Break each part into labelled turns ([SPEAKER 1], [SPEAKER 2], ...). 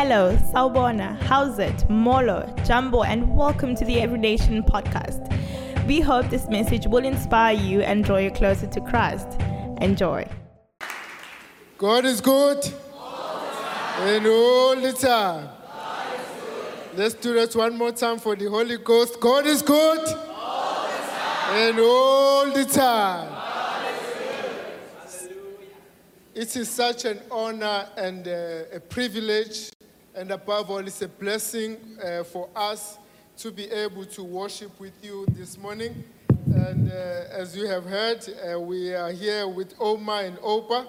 [SPEAKER 1] Hello, Sawubona, how's it, Molo, Jambo, and welcome to the Every Nation podcast. We hope this message will inspire you and draw you closer to Christ. Enjoy.
[SPEAKER 2] God is good. And all the time. Let's do that one more time for the Holy Ghost. God is good. And all the time. It is such an honor and uh, a privilege, and above all, it's a blessing uh, for us to be able to worship with you this morning. And uh, as you have heard, uh, we are here with Oma and Opa.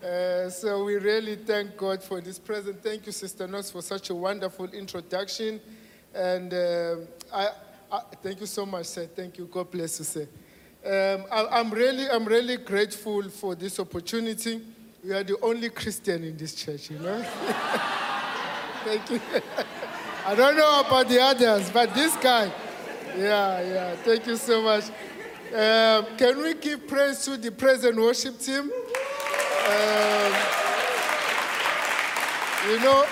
[SPEAKER 2] Uh, so we really thank God for this present. Thank you, Sister Knox, for such a wonderful introduction. And uh, I, I, thank you so much, sir. Thank you. God bless you, sir. Um, I, I'm really, I'm really grateful for this opportunity. We are the only Christian in this church, you know. thank you. I don't know about the others, but this guy, yeah, yeah. Thank you so much. Um, can we give praise to the present worship team? Um, you know,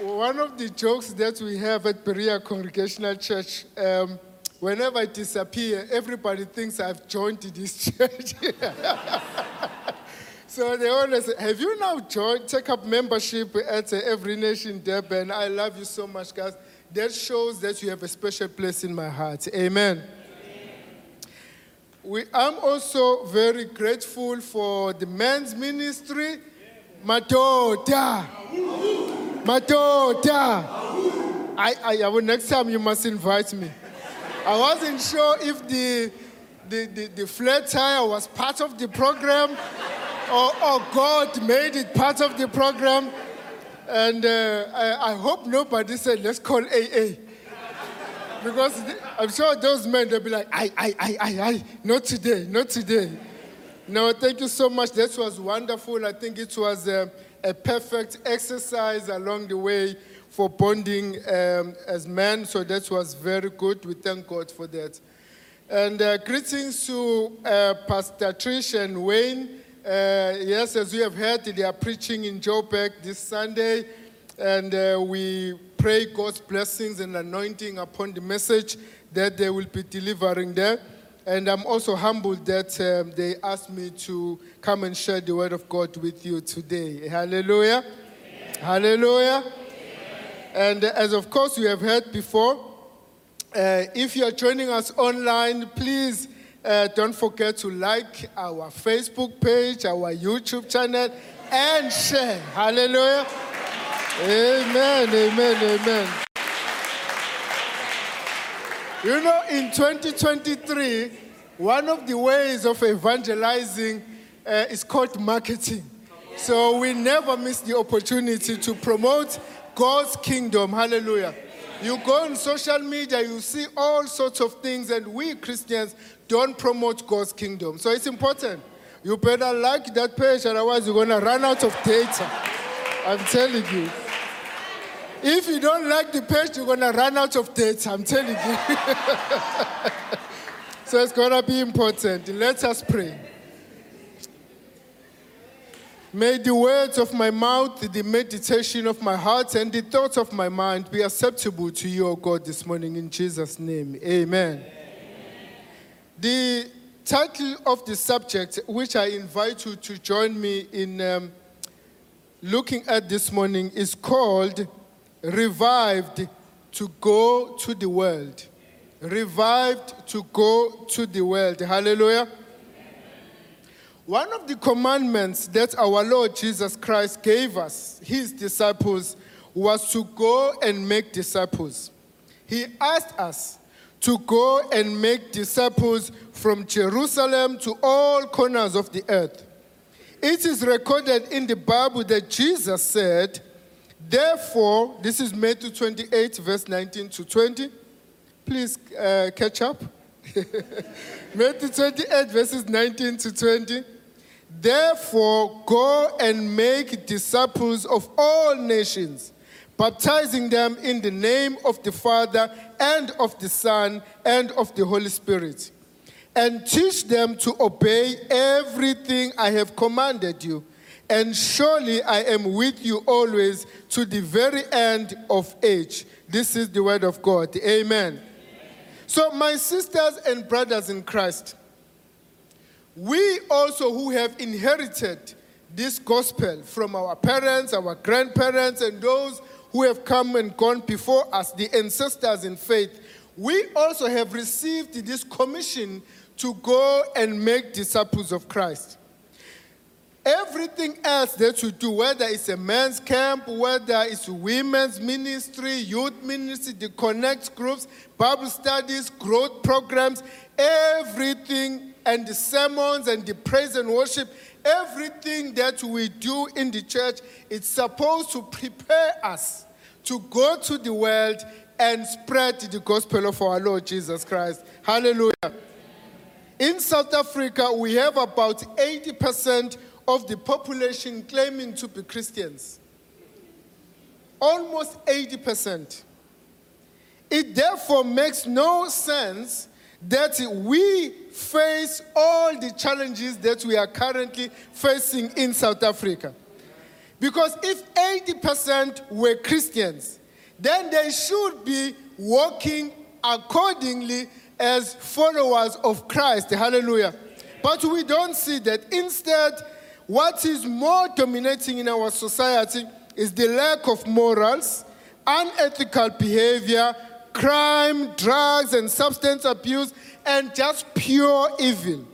[SPEAKER 2] one of the jokes that we have at Berea Congregational Church, um, whenever I disappear, everybody thinks I've joined this church. So they always say, Have you now joined, take up membership at uh, Every Nation Durban? I love you so much, guys. That shows that you have a special place in my heart. Amen. We, I'm also very grateful for the men's ministry. Matoda. Matoda. I, I, I next time you must invite me. I wasn't sure if the, the, the, the flat tire was part of the program or, or God made it part of the program. And uh, I, I hope nobody said, let's call AA. Because I'm sure those men, they'll be like, I, I, I, I, I, not today, not today. No, thank you so much. That was wonderful. I think it was a, a perfect exercise along the way for bonding um, as men. So that was very good. We thank God for that. And uh, greetings to uh, Pastor Trish and Wayne. Uh, yes, as you have heard, they are preaching in Joburg this Sunday. And uh, we pray God's blessings and anointing upon the message that they will be delivering there. And I'm also humbled that um, they asked me to come and share the word of God with you today. Hallelujah. Hallelujah. And as of course you have heard before, uh, if you are joining us online, please uh, don't forget to like our Facebook page, our YouTube channel, and share. Hallelujah. Amen, amen, amen. You know, in 2023, one of the ways of evangelizing uh, is called marketing. So we never miss the opportunity to promote God's kingdom. Hallelujah. You go on social media, you see all sorts of things, and we Christians don't promote God's kingdom. So it's important. You better like that page, otherwise, you're going to run out of data. I'm telling you. If you don't like the page, you're going to run out of data. I'm telling you. so it's going to be important. Let us pray. May the words of my mouth, the meditation of my heart, and the thoughts of my mind be acceptable to you, O God, this morning in Jesus' name. Amen. The title of the subject, which I invite you to join me in um, looking at this morning, is called Revived to Go to the World. Revived to go to the world. Hallelujah. One of the commandments that our Lord Jesus Christ gave us, his disciples, was to go and make disciples. He asked us to go and make disciples from Jerusalem to all corners of the earth. It is recorded in the Bible that Jesus said, Therefore, this is Matthew 28, verse 19 to 20. Please uh, catch up. Matthew 28, verses 19 to 20. Therefore, go and make disciples of all nations, baptizing them in the name of the Father and of the Son and of the Holy Spirit, and teach them to obey everything I have commanded you. and surely I am with you always to the very end of age. This is the word of God. Amen. So, my sisters and brothers in Christ, we also who have inherited this gospel from our parents, our grandparents, and those who have come and gone before us, the ancestors in faith, we also have received this commission to go and make disciples of Christ. Everything else that you do, whether it's a men's camp, whether it's women's ministry, youth ministry, the connect groups, Bible studies, growth programs, everything, and the sermons and the praise and worship, everything that we do in the church, it's supposed to prepare us to go to the world and spread the gospel of our Lord Jesus Christ. Hallelujah. In South Africa, we have about 80% of the population claiming to be Christians. Almost 80%. It therefore makes no sense that we face all the challenges that we are currently facing in South Africa. Because if 80% were Christians, then they should be walking accordingly as followers of Christ. Hallelujah. But we don't see that. Instead, what is more dominating in our society is the lack of morals, unethical behavior, crime, drugs, and substance abuse, and just pure evil.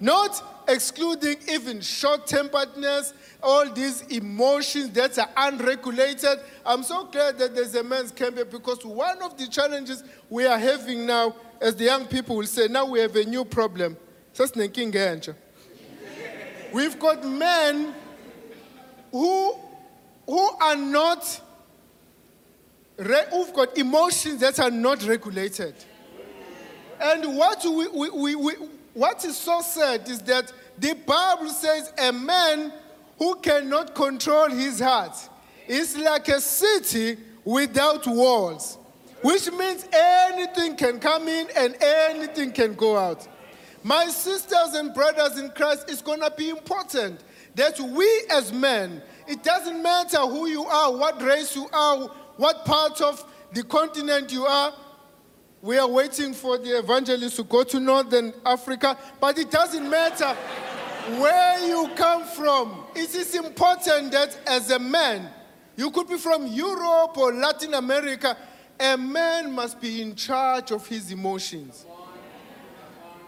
[SPEAKER 2] Not excluding even short temperedness, all these emotions that are unregulated. I'm so glad that there's a men's camp here because one of the challenges we are having now, as the young people will say, now we have a new problem. We've got men who, who are not, who've oh got emotions that are not regulated. And what, we, we, we, what is so sad is that the Bible says a man who cannot control his heart is like a city without walls, which means anything can come in and anything can go out. My sisters and brothers in Christ, it's going to be important that we as men, it doesn't matter who you are, what race you are, what part of the continent you are. We are waiting for the evangelists to go to Northern Africa, but it doesn't matter where you come from. It is important that as a man, you could be from Europe or Latin America, a man must be in charge of his emotions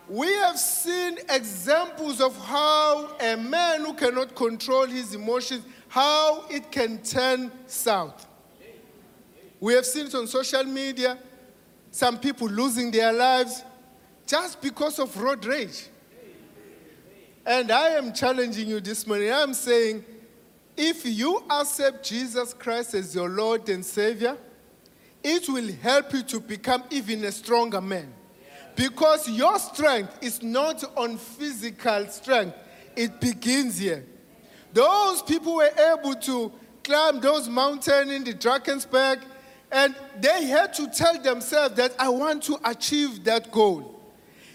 [SPEAKER 2] we have seen examples of how a man who cannot control his emotions, how it can turn south. We have seen it on social media, some people losing their lives just because of road rage. And I am challenging you this morning. I'm saying, if you accept Jesus Christ as your Lord and Savior, it will help you to become even a stronger man. Because your strength is not on physical strength, it begins here. Those people were able to climb those mountains in the Drakensberg, and they had to tell themselves that I want to achieve that goal.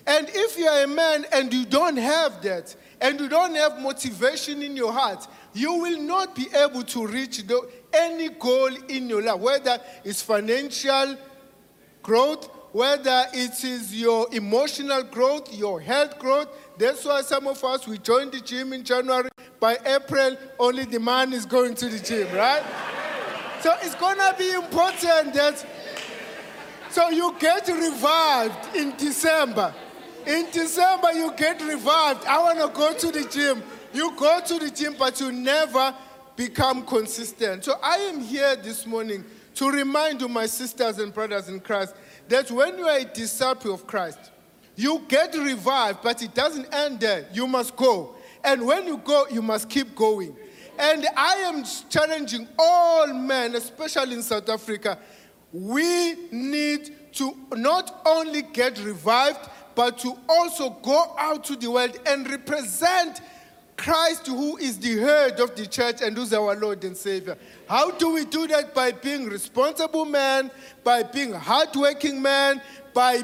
[SPEAKER 2] And if you are a man and you don't have that, and you don't have motivation in your heart, you will not be able to reach the, any goal in your life, whether it's financial growth, whether it is your emotional growth, your health growth. That's why some of us, we joined the gym in January. By April, only the man is going to the gym, right? So it's going to be important that, so you get revived in December. In December, you get revived. I want to go to the gym. You go to the gym, but you never become consistent. So I am here this morning to remind you, my sisters and brothers in Christ, that when you are a disciple of Christ, you get revived, but it doesn't end there. You must go. And when you go, you must keep going. And I am challenging all men, especially in South Africa, we need to not only get revived, but to also go out to the world and represent Christ, who is the head of the church and who's our Lord and Savior. How do we do that? By being responsible men, by being hardworking men, by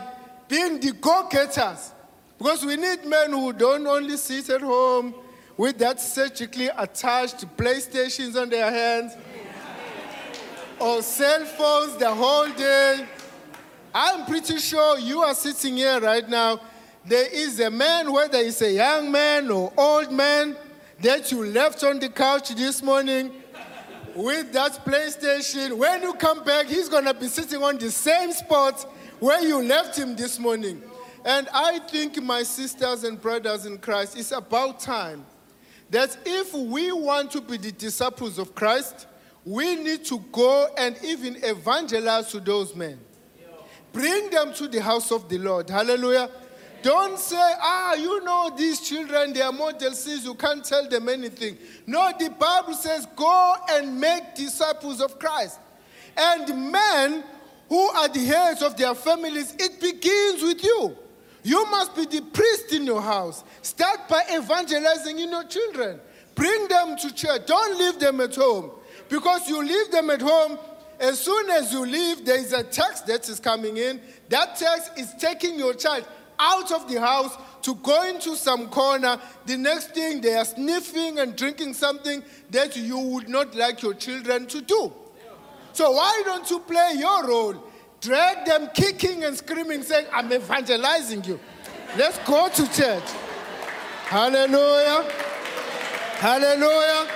[SPEAKER 2] being the go getters. Because we need men who don't only sit at home, with that surgically attached PlayStations on their hands or cell phones the whole day. I'm pretty sure you are sitting here right now. There is a man, whether it's a young man or old man, that you left on the couch this morning with that PlayStation. When you come back, he's going to be sitting on the same spot where you left him this morning. And I think, my sisters and brothers in Christ, it's about time that if we want to be the disciples of Christ, we need to go and even evangelize to those men. Bring them to the house of the Lord. Hallelujah. Don't say, ah, you know these children, they are model sins, you can't tell them anything. No, the Bible says, go and make disciples of Christ. And men who are the heads of their families, it begins with you. You must be the priest in your house. Start by evangelizing in your children. Bring them to church. Don't leave them at home. Because you leave them at home, as soon as you leave, there is a text that is coming in. That text is taking your child out of the house to go into some corner. The next thing, they are sniffing and drinking something that you would not like your children to do. So why don't you play your role? Drag them kicking and screaming, saying, I'm evangelizing you. Let's go to church. Hallelujah. Hallelujah.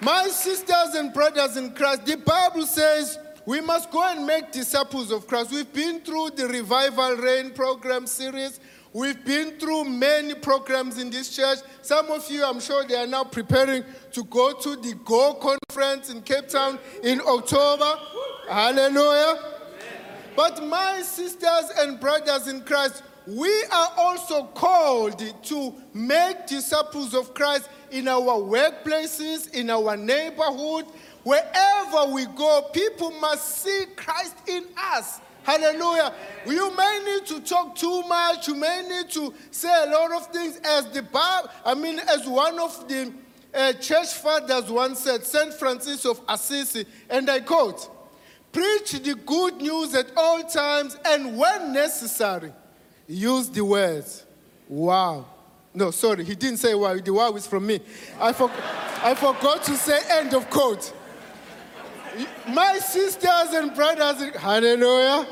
[SPEAKER 2] My sisters and brothers in Christ, the Bible says we must go and make disciples of Christ. We've been through the Revival Rain program series. We've been through many programs in this church. Some of you, I'm sure, they are now preparing to go to the Go conference in Cape Town in October. Hallelujah. But my sisters and brothers in Christ, we are also called to make disciples of Christ in our workplaces, in our neighborhood, Wherever we go, people must see Christ in us. Hallelujah. You may need to talk too much. You may need to say a lot of things as the Bible, I mean, as one of the uh, church fathers once said, St. Francis of Assisi, and I quote, Preach the good news at all times and when necessary, use the words. Wow. No, sorry, he didn't say wow. The wow is from me. I, for- I forgot to say end of quote. My sisters and brothers, in, hallelujah.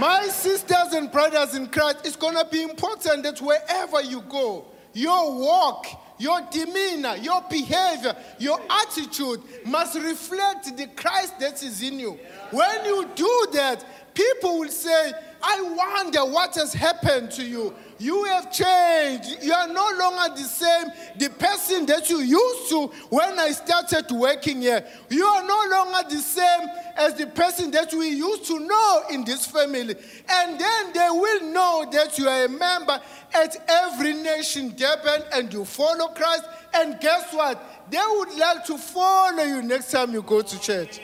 [SPEAKER 2] My sisters and brothers in Christ, it's going to be important that wherever you go, your walk, your demeanor, your behavior, your attitude must reflect the Christ that is in you. When you do that, people will say, I wonder what has happened to you. You have changed. You are no longer the same, the person that you used to when I started working here. You are no longer the same as the person that we used to know in this family. And then they will know that you are a member at every nation, Durban, and you follow Christ. And guess what? They would like to follow you next time you go to church.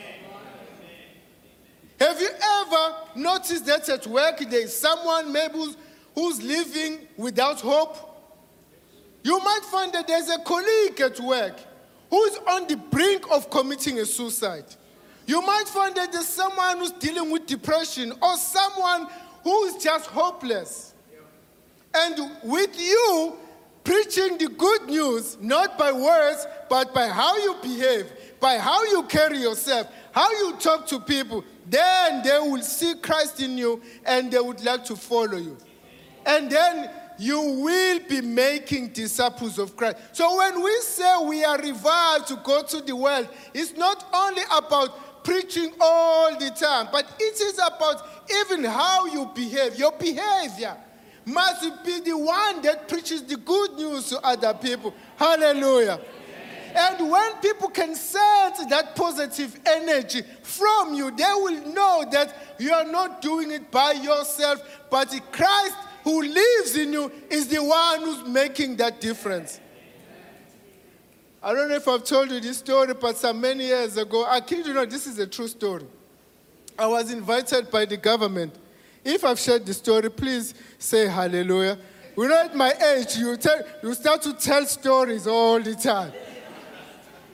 [SPEAKER 2] Have you ever noticed that at work there is someone maybe who's living without hope? You might find that there's a colleague at work who's on the brink of committing a suicide. You might find that there's someone who's dealing with depression or someone who is just hopeless. And with you preaching the good news, not by words, but by how you behave, by how you carry yourself, how you talk to people, then they will see Christ in you and they would like to follow you. And then you will be making disciples of Christ. So when we say we are revived to go to the world, it's not only about preaching all the time, but it is about even how you behave. Your behavior must be the one that preaches the good news to other people. Hallelujah. And when people can sense that positive energy from you, they will know that you are not doing it by yourself, but Christ who lives in you is the one who's making that difference. I don't know if I've told you this story, but some many years ago, I kid you not, this is a true story. I was invited by the government. If I've shared the story, please say hallelujah. You know, at my age, you, tell, you start to tell stories all the time.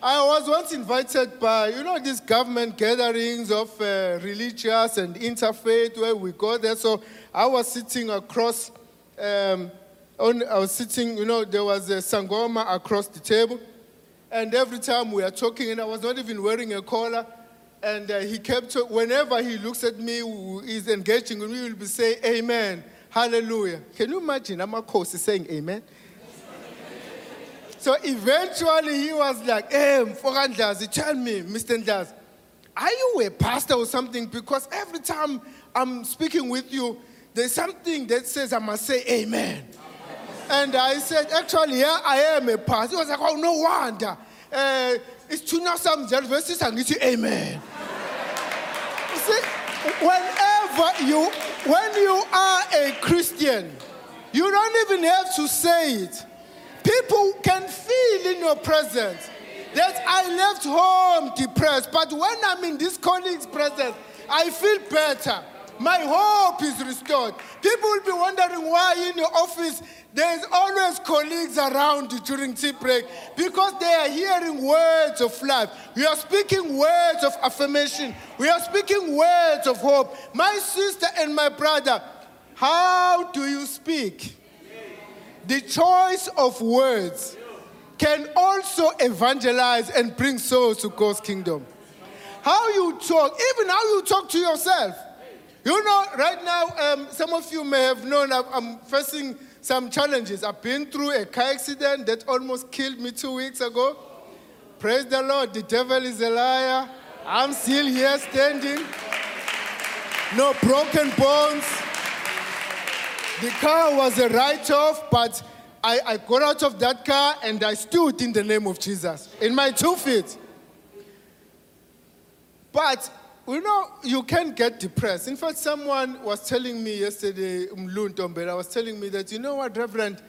[SPEAKER 2] I was once invited by, you know, these government gatherings of uh, religious and interfaith where we go there. So I was sitting across um, on, I was sitting, you know, there was a Sangoma across the table. And every time we are talking, and I was not even wearing a collar, and uh, he kept, whenever he looks at me, he's engaging me, will be saying, Amen, Hallelujah. Can you imagine Amakosi saying Amen? So eventually he was like, Hey, Mfokandlazi, tell me, Mr. Ndlazi, are you a pastor or something? Because every time I'm speaking with you, there's something that says I must say Amen. And I said, actually, yeah, I am a pastor. He was like, oh, no wonder. Uh, it's tuna some verses and it's amen. you see, whenever you, when you are a Christian, you don't even have to say it. People can feel in your presence that I left home depressed, but when I'm in this colleague's presence, I feel better. My hope is restored. People will be wondering why in your office there's always colleagues around during tea break because they are hearing words of life. We are speaking words of affirmation. We are speaking words of hope. My sister and my brother, how do you speak? The choice of words can also evangelize and bring souls to God's kingdom. How you talk, even how you talk to yourself. You know, right now, um, some of you may have known I'm facing some challenges. I've been through a car accident that almost killed me two weeks ago. Praise the Lord, the devil is a liar. I'm still here standing. No broken bones. The car was a write off, but I, I got out of that car and I stood in the name of Jesus in my two feet. But you know, you can get depressed. In fact, someone was telling me yesterday, I was telling me that, you know what, Reverend,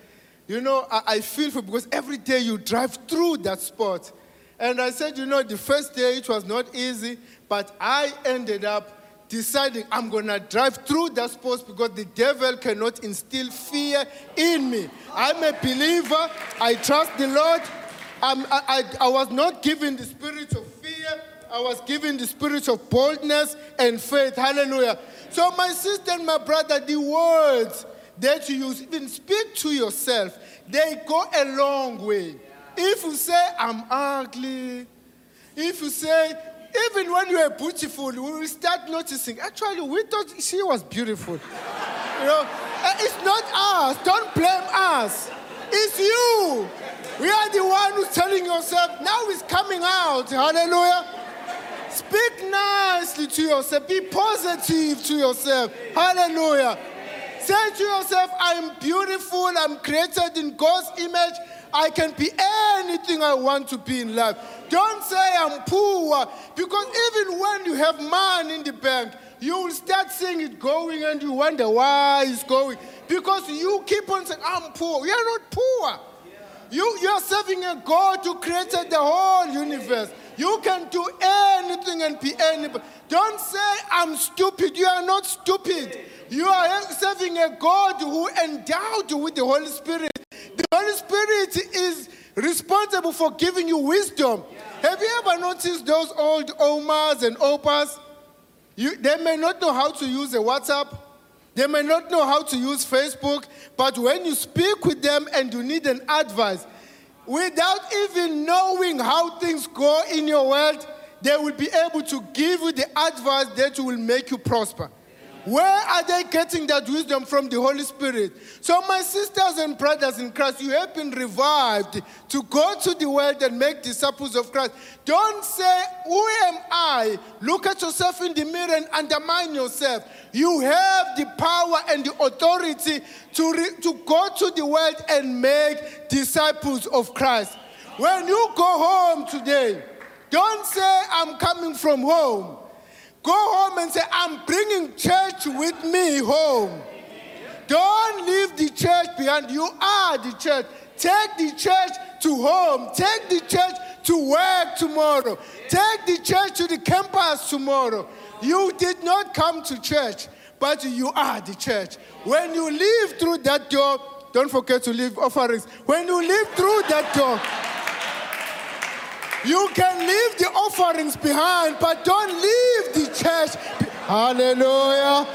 [SPEAKER 2] you know, I, I feel for because every day you drive through that spot. And I said, you know, the first day it was not easy, but I ended up deciding I'm going to drive through that spot because the devil cannot instill fear in me. I'm a believer. I trust the Lord. I, I, I was not given the spirit of fear, I was given the spirit of boldness and faith. Hallelujah. So, my sister and my brother, the words that you use, even speak to yourself, they go a long way. If you say, I'm ugly, if you say, even when you are beautiful, we will start noticing. Actually, we thought she was beautiful. you know, eh, it's not us. Don't blame us. It's you. We are the one who's telling yourself, now it's coming out. Hallelujah. Speak nicely to yourself. Be positive to yourself. Hallelujah. Say to yourself, I'm beautiful. I'm created in God's image. I can be anything I want to be in life. Don't say I'm poor because even when you have money in the bank, you will start seeing it going and you wonder why it's going. Because you keep on saying, I'm poor. You're not poor. You, you're serving a God who created the whole universe. You can do anything and be anybody. Don't say, I'm stupid. You are not stupid. You are serving a God who endowed you with the Holy Spirit. The Holy Spirit is responsible for giving you wisdom. Have you ever noticed those old Omas and Opas? You, they may not know how to use a WhatsApp. They may not know how to use Facebook, but when you speak with them and you need an advice, without even knowing how things go in your world, they will be able to give you the advice that will make you prosper. Where are they getting that wisdom from the Holy Spirit? So, my sisters and brothers in Christ, you have been revived to go to the world and make disciples of Christ. Don't say, Who am I? Look at yourself in the mirror and undermine yourself. You have the power and the authority to, re- to go to the world and make disciples of Christ. When you go home today, don't say, I'm coming from home. Go home and say, I'm bringing church with me home. Don't leave the church behind. You are the church. Take the church to home. Take the church to work tomorrow. Take the church to the campus tomorrow. You did not come to church, but you are the church. When you leave through that door, don't forget to leave offerings. When you leave through that door, you can leave the offerings behind, but don't leave the church. Hallelujah.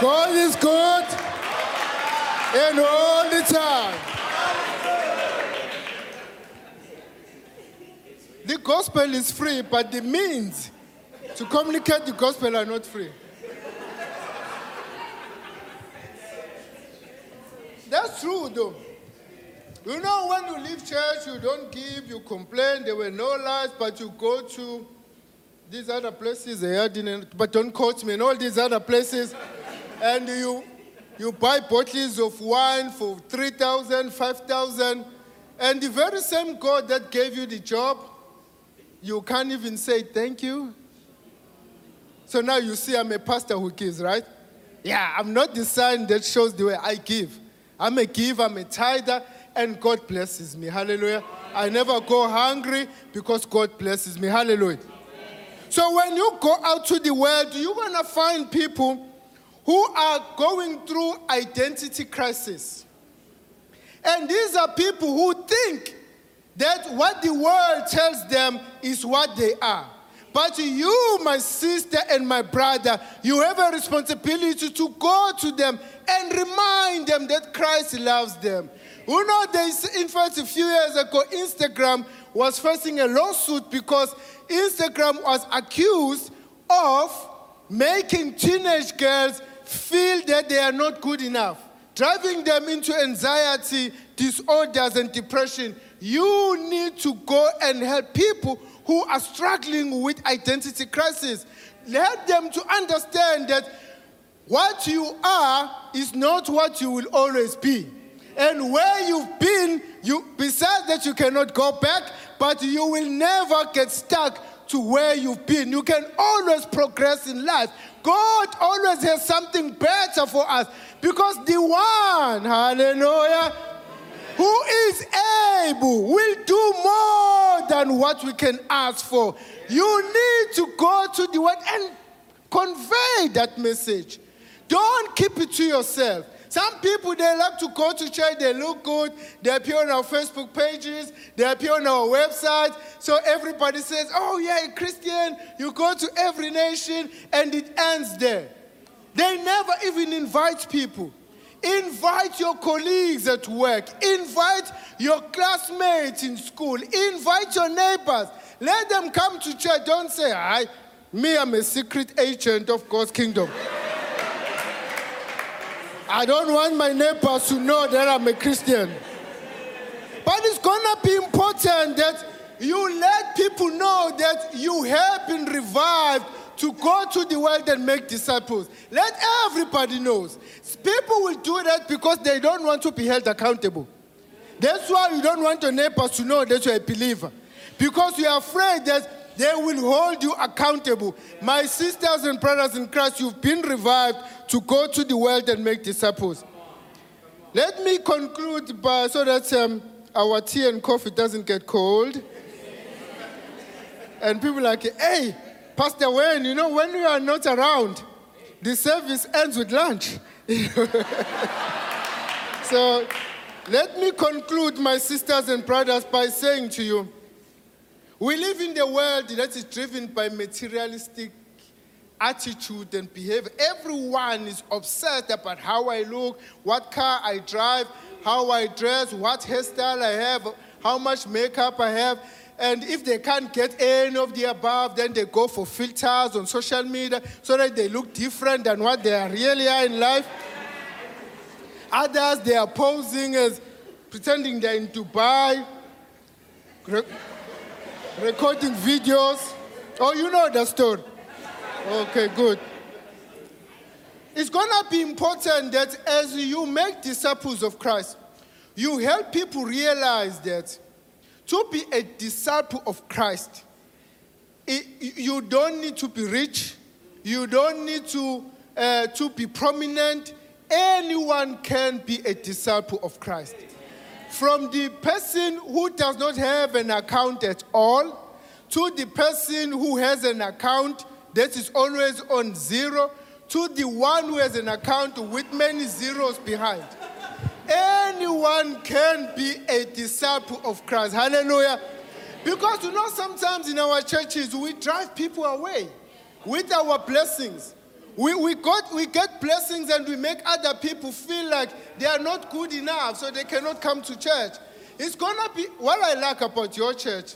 [SPEAKER 2] God is good. and all the time. The gospel is free, but the means to communicate the gospel are not free. That's true, though. You know, when you leave church, you don't give, you complain, there were no lights, but you go to these other places, they didn't, but don't quote me, and all these other places, and you, you buy bottles of wine for 3,000, 5,000, and the very same God that gave you the job, you can't even say thank you. So now you see I'm a pastor who gives, right? Yeah, I'm not the sign that shows the way I give. I'm a giver, I'm a tither, and God blesses me. Hallelujah. I never go hungry because God blesses me. Hallelujah. So when you go out to the world, you're going to find people who are going through identity crisis. And these are people who think that what the world tells them is what they are. But you, my sister and my brother, you have a responsibility to go to them and remind them that Christ loves them. You know, there's, in fact, a few years ago, Instagram was facing a lawsuit because Instagram was accused of making teenage girls feel that they are not good enough, driving them into anxiety, disorders, and depression. You need to go and help people who are struggling with identity crisis. Let them to understand that what you are is not what you will always be. And where you've been, you besides that you cannot go back, but you will never get stuck to where you've been. You can always progress in life. God always has something better for us because the one, hallelujah, who is than what we can ask for. You need to go to the word and convey that message. Don't keep it to yourself. Some people, they like to go to church, they look good, they appear on our Facebook pages, they appear on our website. So everybody says, oh, yeah, Christian, you go to every nation, and it ends there. They never even invite people. Invite your colleagues at work. Invite your classmates in school. Invite your neighbors. Let them come to church. Don't say, I, me, I'm a secret agent of God's kingdom. I don't want my neighbors to know that I'm a Christian. But it's gonna be important that you let people know that you have been revived to go to the world and make disciples. Let everybody knows. People will do that because they don't want to be held accountable. That's why you don't want your neighbors to know that you're a believer. Because you're afraid that they will hold you accountable. My sisters and brothers in Christ, you've been revived to go to the world and make disciples. Let me conclude by, so that um, our tea and coffee doesn't get cold. and people like, hey, Pastor Wayne, you know, when you are not around, the service ends with lunch. so let me conclude, my sisters and brothers, by saying to you we live in the world that is driven by materialistic attitude and behavior. Everyone is obsessed about how I look, what car I drive, how I dress, what hairstyle I have, how much makeup I have. And if they can't get any of the above, then they go for filters on social media so that they look different than what they really are in life. Others, they are posing as pretending they're in Dubai, re- recording videos. Oh, you know the story. Okay, good. It's going to be important that as you make disciples of Christ, you help people realize that to be a disciple of Christ, it, you don't need to be rich, you don't need to, uh, to be prominent. Anyone can be a disciple of Christ. From the person who does not have an account at all to the person who has an account that is always on zero to the one who has an account with many zeros behind. Anyone can be a disciple of Christ. Hallelujah. Because you know, sometimes in our churches, we drive people away with our blessings. We, we, got, we get blessings and we make other people feel like they are not good enough, so they cannot come to church. It's gonna be what I like about your church.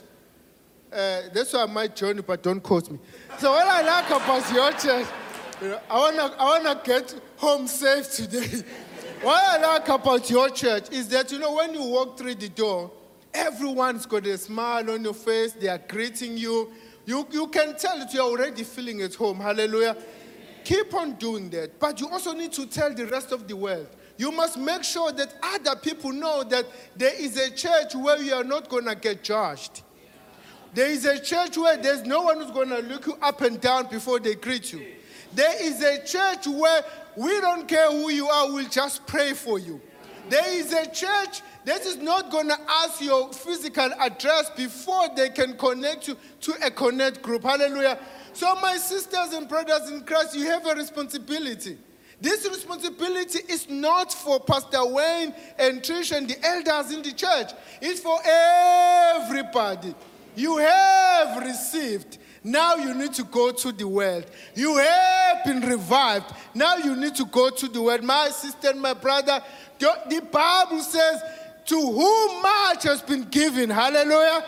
[SPEAKER 2] Uh, that's why I might join you, but don't quote me. So what I like about your church, you know, I wanna I wanna get home safe today. what I like about your church is that you know when you walk through the door, everyone's got a smile on your face. They are greeting you. You you can tell that you're already feeling at home. Hallelujah. Keep on doing that, but you also need to tell the rest of the world. You must make sure that other people know that there is a church where you are not going to get judged. There is a church where there's no one who's going to look you up and down before they greet you. There is a church where we don't care who you are, we'll just pray for you. There is a church that is not going to ask your physical address before they can connect you to a connect group. Hallelujah. So, my sisters and brothers in Christ, you have a responsibility. This responsibility is not for Pastor Wayne and Trish and the elders in the church, it's for everybody. You have received. Now you need to go to the world. You have been revived. Now you need to go to the world. My sister my brother, the Bible says, To whom much has been given, hallelujah,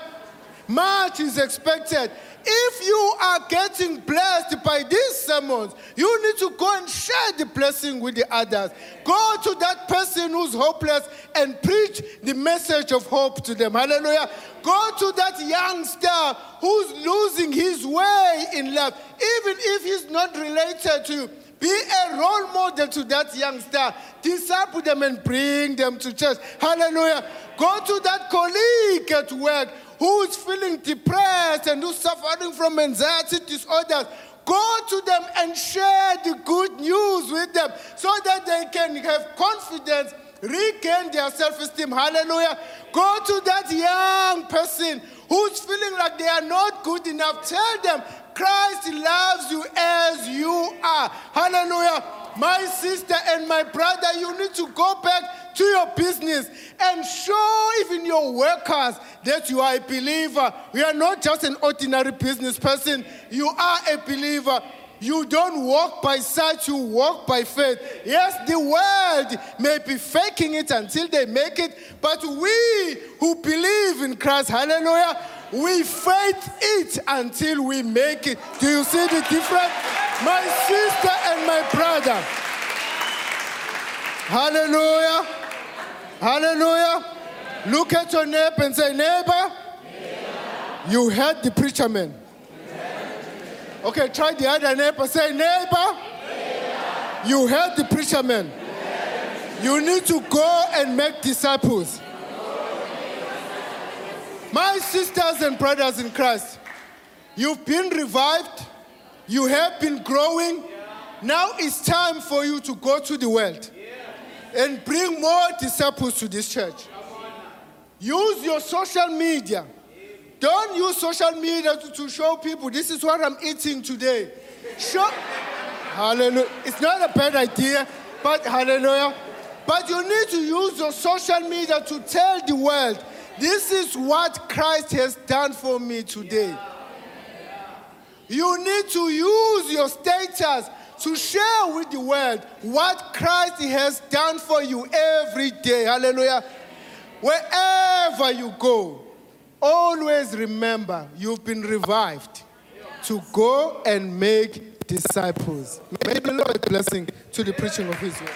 [SPEAKER 2] much is expected. If you are getting blessed by these sermons, you need to go and share the blessing with the others. Go to that person who's hopeless and preach the message of hope to them. Hallelujah. Go to that youngster who's losing his way in life, even if he's not related to you. Be a role model to that youngster. Disciple them and bring them to church. Hallelujah. Go to that colleague at work who is feeling depressed and who's suffering from anxiety disorders, go to them and share the good news with them so that they can have confidence, regain their self esteem. Hallelujah. Go to that young person who's feeling like they are not good enough. Tell them Christ loves you as you are. Hallelujah. My sister and my brother, you need to go back to your business and show even your workers that you are a believer. You are not just an ordinary business person, you are a believer. You don't walk by sight, you walk by faith. Yes, the world may be faking it until they make it, but we who believe in Christ, hallelujah, we faith it until we make it. Do you see the difference? My sister and my brother. Hallelujah. Hallelujah. Look at your neighbor and say, neighbor, you heard the preacher man. Okay, try the other neighbor. Say, neighbor, you heard the preacher man. You need to go and make disciples. My sisters and brothers in Christ, you've been revived, you have been growing. Now it's time for you to go to the world and bring more disciples to this church. Use your social media. Don't use social media to, to show people this is what I'm eating today. Show, hallelujah. It's not a bad idea, but hallelujah. But you need to use your social media to tell the world this is what Christ has done for me today. You need to use your status to share with the world what Christ has done for you every day. Hallelujah. Wherever you go, always remember you've been revived to go and make disciples. May the Lord blessing to the preaching of His word.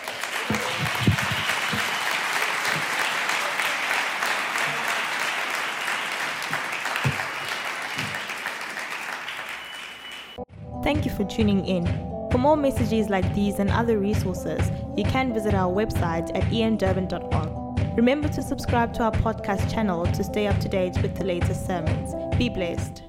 [SPEAKER 1] Thank you for tuning in. For more messages like these and other resources, you can visit our website at endurban.org. Remember to subscribe to our podcast channel to stay up to date with the latest sermons. Be blessed.